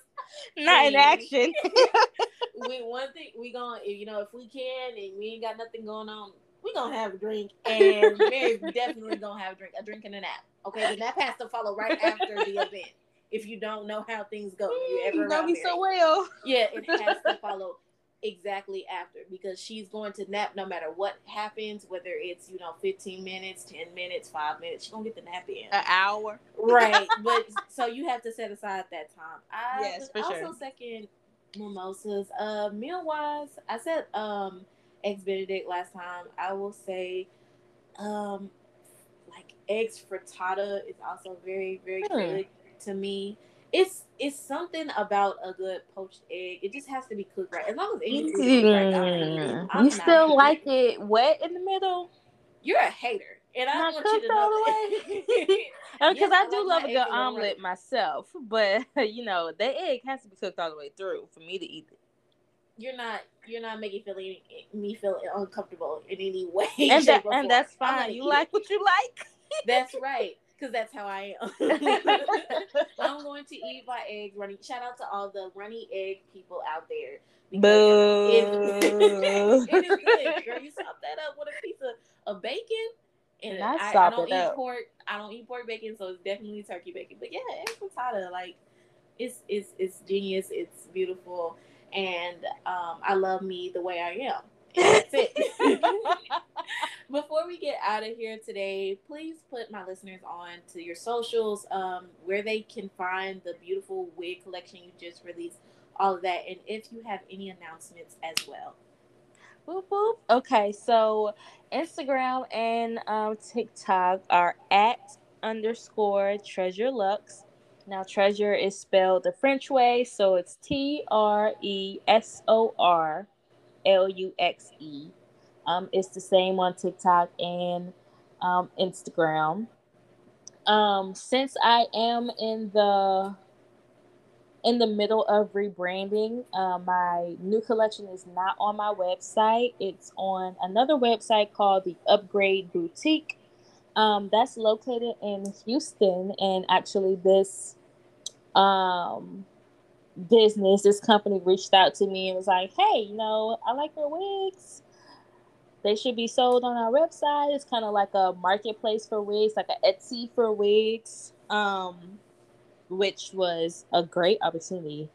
Not thing. in action. we one thing we gonna you know if we can and we ain't got nothing going on we gonna have a drink, and Mary's definitely gonna have a drink, a drink and a nap. Okay, the nap has to follow right after the event. If you don't know how things go, you ever you know me so well. Yeah, it has to follow exactly after because she's going to nap no matter what happens, whether it's you know 15 minutes, 10 minutes, five minutes. She's gonna get the nap in an hour, right? but so you have to set aside that time. I yes, for also sure. second mimosas. Uh, meal wise, I said um eggs benedict last time. I will say, um, like eggs frittata is also very very hmm. good to me. It's it's something about a good poached egg. It just has to be cooked right. As long as it's cooked right, I'm, you still like it wet in the middle. You're a hater, and I Not want you to know that. Because I, I do love a good omelet myself, but you know the egg has to be cooked all the way through for me to eat it you're not you're not making feeling me feel uncomfortable in any way. And, that, and that's fine. You like what you like. that's right. Because that's how I am. I'm going to eat my eggs running. Shout out to all the runny egg people out there. Boo. It, it is good. Girl, you sop that up with a piece of, of bacon. And I, I, I don't eat up. pork. I don't eat pork bacon, so it's definitely turkey bacon. But yeah, egg frittata, like it's it's it's genius. It's beautiful and um, I love me the way I am. That's it. Before we get out of here today, please put my listeners on to your socials, um, where they can find the beautiful wig collection you just released, all of that, and if you have any announcements as well. Boop, boop. Okay, so Instagram and um, TikTok are at underscore treasure lux. Now, treasure is spelled the French way, so it's T R E S O R L U X E. Um, it's the same on TikTok and um, Instagram. Um, since I am in the in the middle of rebranding, uh, my new collection is not on my website. It's on another website called the Upgrade Boutique. Um, that's located in Houston, and actually, this um, business, this company reached out to me and was like, "Hey, you know, I like your wigs. They should be sold on our website. It's kind of like a marketplace for wigs, like a Etsy for wigs." Um, which was a great opportunity.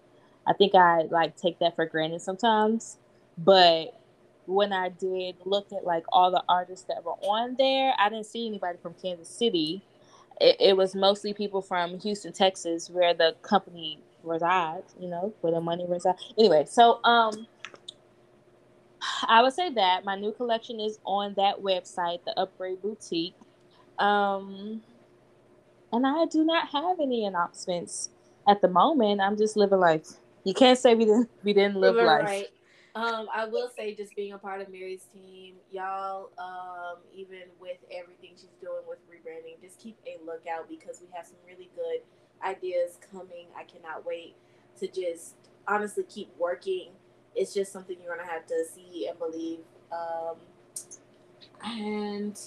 I think I like take that for granted sometimes, but when I did look at like all the artists that were on there, I didn't see anybody from Kansas City. It, it was mostly people from Houston, Texas, where the company resides. You know, where the money resides. Anyway, so um, I would say that my new collection is on that website, the Upgrade Boutique. Um, and I do not have any announcements at the moment. I'm just living life. You can't say we didn't we didn't live life. Right. Um, I will say, just being a part of Mary's team, y'all, um, even with everything she's doing with rebranding, just keep a lookout because we have some really good ideas coming. I cannot wait to just honestly keep working. It's just something you're gonna have to see and believe. Um, and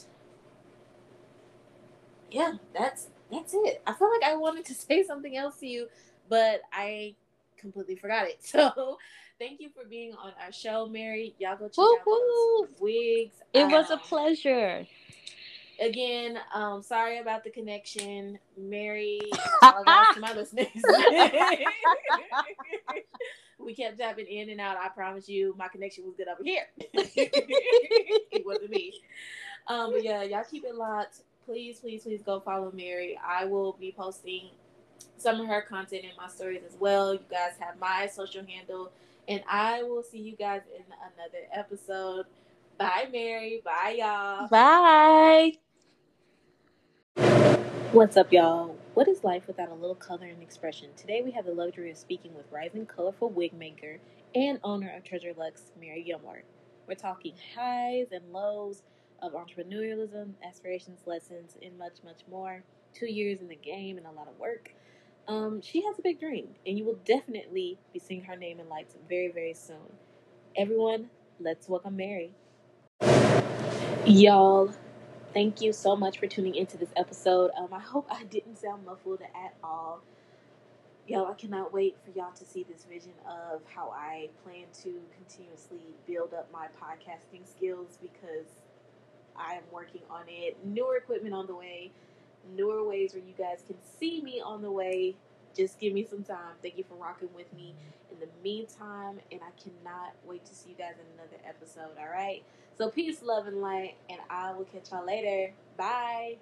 yeah, that's that's it. I feel like I wanted to say something else to you, but I completely forgot it. So thank you for being on our show, Mary. Y'all go check woo, out woo. wigs. It um, was a pleasure. Again, um, sorry about the connection. Mary, apologize to my listeners. we kept tapping in and out. I promise you, my connection was good over here. it wasn't me. Um, but yeah, y'all keep it locked please, please, please go follow Mary. I will be posting some of her content in my stories as well. You guys have my social handle, and I will see you guys in another episode. Bye, Mary. Bye, y'all. Bye. What's up, y'all? What is life without a little color and expression? Today, we have the luxury of speaking with rising, colorful wig maker and owner of Tresor Luxe, Mary Gilmore. We're talking highs and lows of entrepreneurialism, aspirations, lessons, and much, much more. Two years in the game and a lot of work. Um, she has a big dream, and you will definitely be seeing her name in lights very, very soon. Everyone, let's welcome Mary. Y'all, thank you so much for tuning into this episode. Um, I hope I didn't sound muffled at all. Y'all, I cannot wait for y'all to see this vision of how I plan to continuously build up my podcasting skills because I am working on it. Newer equipment on the way, newer ways where you guys can see me on the way. Just give me some time. Thank you for rocking with me in the meantime, and I cannot wait to see you guys in another episode. All right. So peace, love, and light, and I will catch y'all later. Bye.